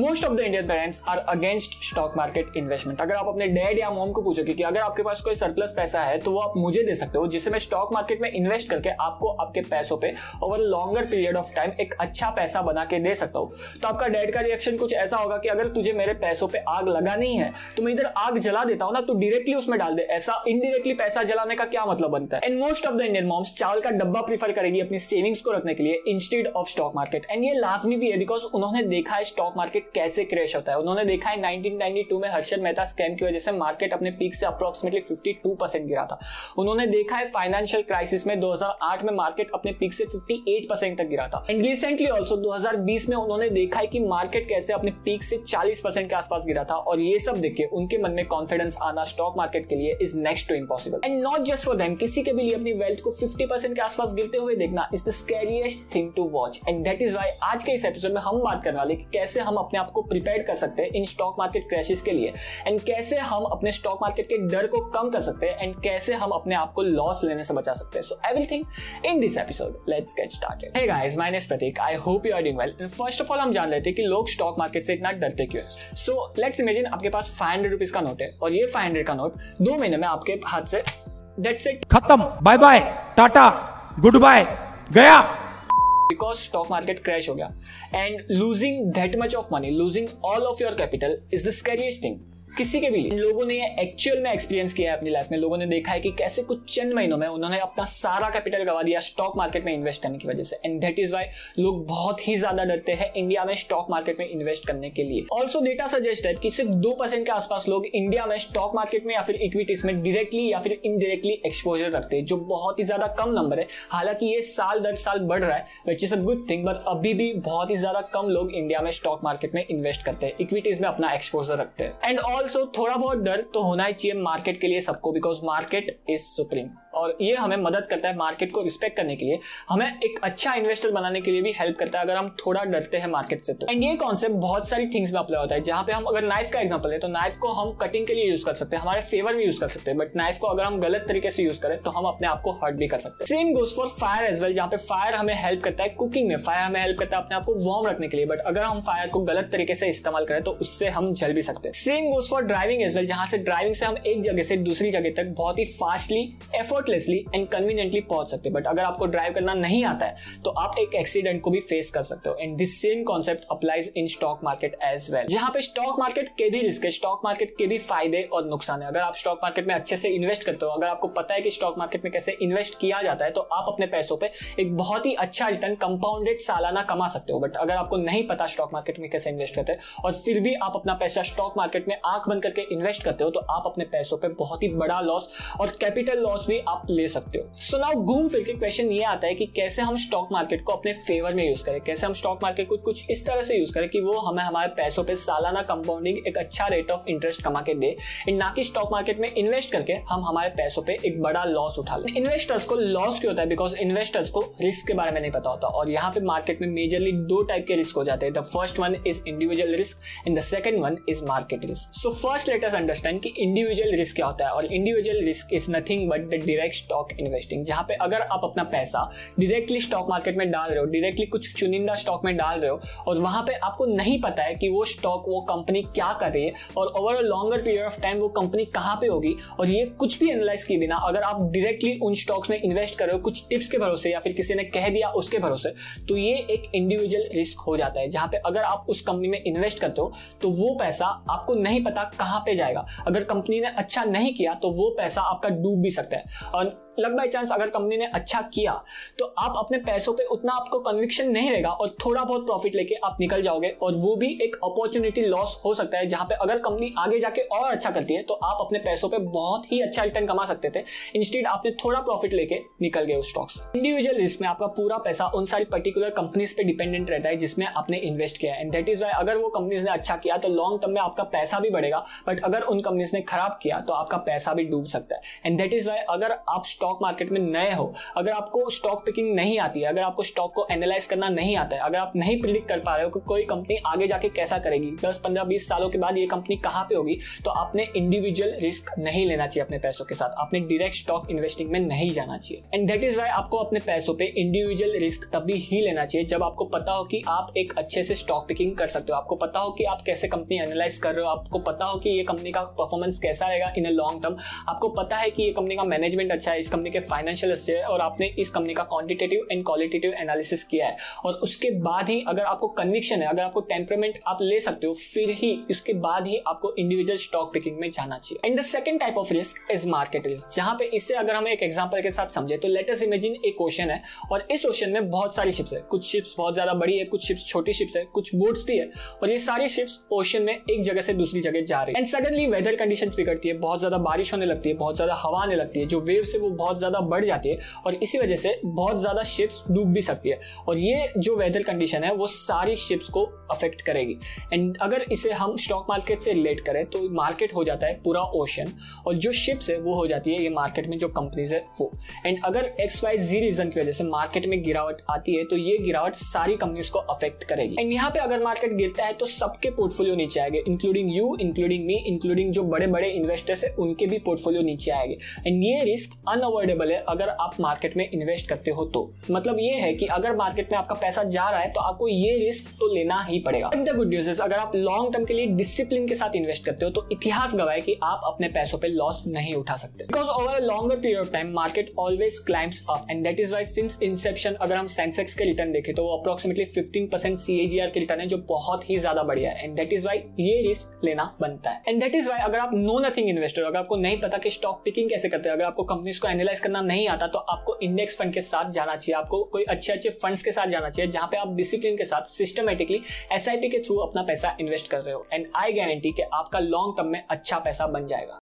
Most of the Indian parents are against stock market investment अगर आप अपने dad या मॉम को पूछोगे कि अगर आपके पास कोई सरप्लस पैसा है तो वो आप मुझे दे सकते हो, जिससे मैं स्टॉक मार्केट में इन्वेस्ट करके आपको आपके पैसों पे over longer period of time एक अच्छा पैसा बना के दे सकता हूँ। तो आपका डैड का रिएक्शन कुछ ऐसा होगा कि अगर तुझे मेरे पैसों पे आग लगानी है तो मैं इधर आग जला देता हूँ ना तो डायरेक्टली उसमें डाल दे। ऐसा इनडायरेक्टली पैसा जलाने का क्या मतलब बनता है? And most of the Indian moms चावल का डब्बा प्रीफर करेगी अपनी सेविंग्स को रखने के लिए instead of stock market and ये लाजमी भी है बिकॉज़ उन्होंने देखा है स्टॉक मार्केट कैसे क्रैश होता है? उन्होंने देखा है 1992 में हर्षद मेहता स्कैम की वजह से मार्केट अपने पीक से अप्रोक्सीमेटली 52 परसेंट गिरा था। उन्होंने देखा है फाइनेंशियल क्राइसिस में 2008 में मार्केट अपने पीक से 58 परसेंट तक गिरा था। एंड रिसेंटली ऑल्सो 2020 में उन्होंने देखा है कि मार्केट कैसे अपने पीक से 40 परसेंट के आसपास गिरा था। और ये सब देख के उनके मन में कॉन्फिडेंस आना स्टॉक मार्केट के लिए is next to impossible and not just for them किसी के भी लिए अपनी वेल्थ को 50 परसेंट के आसपास गिरते हुए देखना is the scariest thing to watch and that is why आज के इस एपिसोड में हम बात करने वाले कि कैसे हम अपने आप को प्रिपेयर कर सकते हैं इन स्टॉक मार्केट क्रैशेस के लिए। एंड कैसे हम अपने स्टॉक मार्केट के डर को कम कर सकते हैं एंड कैसे हम अपने आप को लॉस लेने से बचा सकते हैं। So everything in this episode let's get started hey guys my name Pratik I hope you are doing well first of all हम जान लेते हैं कि लोग स्टॉक मार्केट से इतना डरते क्यों है। सो लेट्स इमेजिन आपके पास 500 रुपीस का नोट है और ये 500 का नोट दो महीने में आपके हाथ से दैट्स इट खत्म। Bye bye tata goodbye गया। because stock market crash ho gaya and losing that much of money losing all of your capital is the scariest thing. किसी के भी लिए। लोगों ने ये एक्चुअल में एक्सपीरियंस किया है अपनी लाइफ में। लोगों ने देखा है कि कैसे कुछ चंद महीनों में उन्होंने अपना सारा कैपिटल गवा दिया स्टॉक मार्केट में इन्वेस्ट करने की वजह से। एंड दैट इज़ वाई लोग बहुत ही ज़्यादा डरते हैं इंडिया में स्टॉक मार्केट में इन्वेस्ट करने के लिए। ऑल्सो डेटा सजेस्टेड कि सिर्फ़ दो परसेंट के आसपास लोग इंडिया में स्टॉक मार्केट में या फिर इक्विटीज में डायरेक्टली या फिर इनडायरेक्टली एक्सपोजर रखते हैं, जो बहुत ही ज़्यादा कम नंबर है। हालाँकि ये साल दर साल बढ़ रहा है which is a good thing but अभी भी बहुत ही ज़्यादा कम लोग इंडिया में स्टॉक मार्केट में इन्वेस्ट करते हैं। इक्विटीज में अपना एक्सपोजर रखते हैं। एंड ऑल्सो थोड़ा बहुत डर तो होना ही चाहिए मार्केट के लिए सबको बिकॉज़ मार्केट इज़ सुप्रीम और ये हमें मदद करता है मार्केट को रिस्पेक्ट करने के लिए। हमें एक अच्छा इन्वेस्टर बनाने के लिए भी हेल्प करता है, अगर हम थोड़ा डरते हैं मार्केट से तो। एंड ये कॉन्सेप्ट बहुत सारी थिंग्स में अप्लाई होता है, जहाँ पे हम अगर नाइफ का एग्ज़ाम्पल है तो नाइफ को हम कटिंग के लिए यूज़ कर सकते हैं, हमारे फेवर में यूज़ कर सकते हैं बट नाइफ को अगर हम गलत तरीके से यूज़ करें तो हम अपने आप को हर्ट भी कर सकते हैं। Same goes for fire as well जहाँ पे फायर हमें हेल्प करता है कुकिंग में। फायर हमें हेल्प करता है अपने आप को वार्म रखने के लिए बट अगर हम फायर को गलत तरीके से इस्तेमाल करें तो उससे हम जल भी सकते हैं। Same goes for driving as well जहाँ से ड्राइविंग से हम एक जगह से दूसरी जगह तक बहुत ही फास्टली एफर्टलेसली एंड कन्वीनियंटली पहुँच सकते हैं। बट अगर आपको ड्राइव करना नहीं आता है तो आप एक एक्सीडेंट को भी फेस कर सकते हो। And this same concept applies in stock market as well जहाँ पे स्टॉक मार्केट के भी रिस्क है स्टॉक मार्केट के भी फ़ायदे और नुकसान है। अगर आप स्टॉक मार्केट में अच्छे से इन्वेस्ट करते हो, अगर आपको पता है कि स्टॉक मार्केट में कैसे इन्वेस्ट किया जाता है तो आप अपने पैसों पे एक बहुत ही अच्छा रिटर्न कंपाउंडेड सालाना कमा सकते हो। बट अगर आपको नहीं पता स्टॉक मार्केट में कैसे इन्वेस्ट करते हैं, और फिर भी आप अपना पैसा स्टॉक मार्केट में आँख बंद करके इन्वेस्ट करते हो तो आप अपने पैसों पर बहुत ही बड़ा लॉस और कैपिटल लॉस भी आप ले सकते हो। सो नाउ घूम फिर के क्वेश्चन ये आता है कि कैसे हम स्टॉक मार्केट को अपने फेवर में यूज़ करें, कैसे हम स्टॉक मार्केट को कुछ इस तरह से यूज़ करें कि वो हमें हमारे पैसों पे सालाना कंपाउंडिंग एक अच्छा रेट ऑफ़ इंटरेस्ट कमा के दे। ना कि स्टॉक मार्केट में इन्वेस्ट करके हम हमारे पैसों पे एक बड़ा लॉस उठा लें। इन्वेस्टर्स को लॉस क्यों होता है? बिकॉज़ इन्वेस्टर्स को रिस्क के बारे में नहीं पता होता। और यहाँ पे मार्केट में मेजरली दो टाइप के रिस्क हो जाते हैं। The first one is individual risk and the second one is market risk so first let us understand कि इंडिविजुअल रिस्क क्या होता है। और individual risk is nothing but the direct stock investing जहाँ पे अगर आप अपना पैसा डायरेक्टली स्टॉक मार्केट में डाल रहे हो डायरेक्टली कुछ चुनिंदा स्टॉक में डाल रहे हो, और वहाँ पे आपको नहीं पता है कि वो स्टॉक वो कंपनी क्या कर रही है, और over a longer period of time वो कंपनी कहाँ पे होगी, और ये कुछ भी एनालाइज किए बिना अगर आप डायरेक्टली उन स्टॉक्स में इन्वेस्ट कर रहे हो, कुछ टिप्स के भरोसे या फिर किसी ने कह दिया उसके भरोसे तो ये एक इंडिविजुअल रिस्क हो जाता है, जहाँ पे अगर आप उस कंपनी में इन्वेस्ट करते हो तो वो पैसा आपको नहीं पता कहाँ पे जाएगा। अगर कंपनी ने अच्छा नहीं किया तो वो पैसा आपका डूब भी सकता है। और लग बाई चांस अगर कंपनी ने अच्छा किया तो आप अपने पैसों पे उतना आपको कन्विक्शन नहीं रहेगा और थोड़ा बहुत प्रॉफिट लेके आप निकल जाओगे और वो भी एक अपॉर्चुनिटी लॉस हो सकता है, जहाँ पे अगर कंपनी आगे जाके और अच्छा करती है तो आप अपने पैसों पे बहुत ही अच्छा रिटर्न कमा सकते थे। इंस्टेड आपने थोड़ा प्रॉफिट लेके निकल गए उस स्टॉक्स इंडिविजुअल रिस्क में आपका पूरा पैसा उन सारी पर्टिकुलर कंपनीज़ पे डिपेंडेंट रहता है, जिसमें आपने इन्वेस्ट किया एंड दैट इज़ वाई अगर वो कंपनीज़ ने अच्छा किया तो लॉन्ग टर्म में आपका पैसा भी बढ़ेगा बट अगर उन कंपनीज़ ने खराब किया तो आपका पैसा भी डूब सकता है। एंड दैट इज़ वाई अगर आप स्टॉक मार्केट में नए हो। अगर आपको स्टॉक पिकिंग नहीं आती है, अगर आपको स्टॉक को एनालाइज करना नहीं आता है, अगर आप नहीं प्रिडिक्ट कर पा रहे हो कि कोई कंपनी आगे जाके कैसा करेगी, दस, पंद्रह, बीस सालों के बाद ये कंपनी कहाँ पे होगी तो आपने इंडिविजुअल रिस्क नहीं लेना चाहिए अपने पैसों के साथ। आपने डायरेक्ट स्टॉक इन्वेस्टिंग में नहीं जाना चाहिए। एंड दैट इज़ वाई आपको अपने पैसों पे इंडिविजुअल रिस्क तभी ही लेना चाहिए जब आपको पता हो कि आप एक अच्छे से स्टॉक पिकिंग कर सकते हो। आपको पता हो कि आप कैसे कंपनी एनालाइज कर रहे हो। आपको पता हो कि ये कंपनी का परफॉर्मेंस कैसा रहेगा इन अ लॉन्ग टर्म आपको पता है कि ये कंपनी का मैनेजमेंट अच्छा है, इस कंपनी के फाइनेंशियल है और आपने इस कंपनी का क्वांटिटेटिव एंड क्वालिटेटिव एनालिसिस किया है। और उसके बाद ही अगर आपको कन्विक्शन है, अगर आपको टेम्परमेंट आप ले सकते हो, फिर ही इसके बाद ही आपको इंडिविजुअल स्टॉक पिकिंग में जाना चाहिए। And the second type of risk is market risk जहाँ पे इससे अगर हम एक एग्जांपल के साथ समझे तो लेटेस्ट इमेजिन एक ओशन है और इस ओशन में बहुत सारी शिप्स है। कुछ शिप्स बहुत ज़्यादा बड़ी है, कुछ शिप्स छोटी शिप्स है, कुछ बोट्स भी है और ये सारी शिप्स ओशन में एक जगह से दूसरी जगह जा रही है। एंड सडनली वेदर कंडीशन बिगड़ती है, बहुत ज़्यादा बारिश होने लगती है, बहुत ज़्यादा हवा आने लगती है, जो वेव से वो बहुत ज़्यादा बढ़ जाती है और इसी वजह से बहुत ज़्यादा शिप्स डूब भी सकती है। और ये जो वेदर कंडीशन है, वो सारी शिप्स को अफेक्ट करेगी। एंड अगर इसे हम स्टॉक मार्केट से रिलेट करें तो मार्केट हो जाता है पूरा ओशन और जो शिप्स है, वो हो जाती है ये मार्केट में जो कंपनीज़ है, वो। एंड अगर एक्स वाई जी रीजन की वजह से मार्केट में गिरावट आती है तो ये गिरावट सारी कंपनीज़ को अफेक्ट करेगी। एंड यहाँ पे अगर मार्केट गिरता है तो सबके पोर्टफोलियो नीचे आएँगे including you including me including जो बड़े बड़े इन्वेस्टर्स है, उनके भी पोर्टफोलियो नीचे आएँगे। एंड ये रिस्क अनअवॉइडेबल है, अगर आप मार्केट में इन्वेस्ट करते हो तो। मतलब ये है कि अगर मार्केट में आपका पैसा जा रहा है तो आपको ये रिस्क तो लेना ही पड़ेगा। द गुड न्यूज़ अगर आप लॉन्ग टर्म के लिए डिसिप्लिन के साथ इन्वेस्ट करते हो तो इतिहास गवाए कि आप अपने पैसों पे लॉस नहीं उठा सकते। Because over a longer period of time market always climbs up and that is why since inception अगर हम सेंसेक्स के रिटर्न देखें तो वो अप्रोक्सीमेटली फिफ्टीन परसेंट सीएजीआर के रिटर्न है, जो बहुत ही ज़्यादा बढ़िया है। एंड दैट इज़ वाई ये रिस्क लेना बनता है। एंड दैट इज़ वाई अगर आप नो नथिंग इन्वेस्टर अगर आपको नहीं पता कि स्टॉक पिकिंग कैसे करते हैं, अगर आपको कंपनीज़ को एनालाइज करना नहीं आता तो आपको इंडेक्स फंड के साथ जाना चाहिए। आपको कोई अच्छे अच्छे फंड्स के साथ जाना चाहिए, जहाँ पे आप डिसिप्लिन के साथ सिस्टमेटिकली एस के थ्रू अपना पैसा इन्वेस्ट कर रहे हो। एंड आई गारंटी कि आपका लॉन्ग टर्म में अच्छा पैसा बन जाएगा।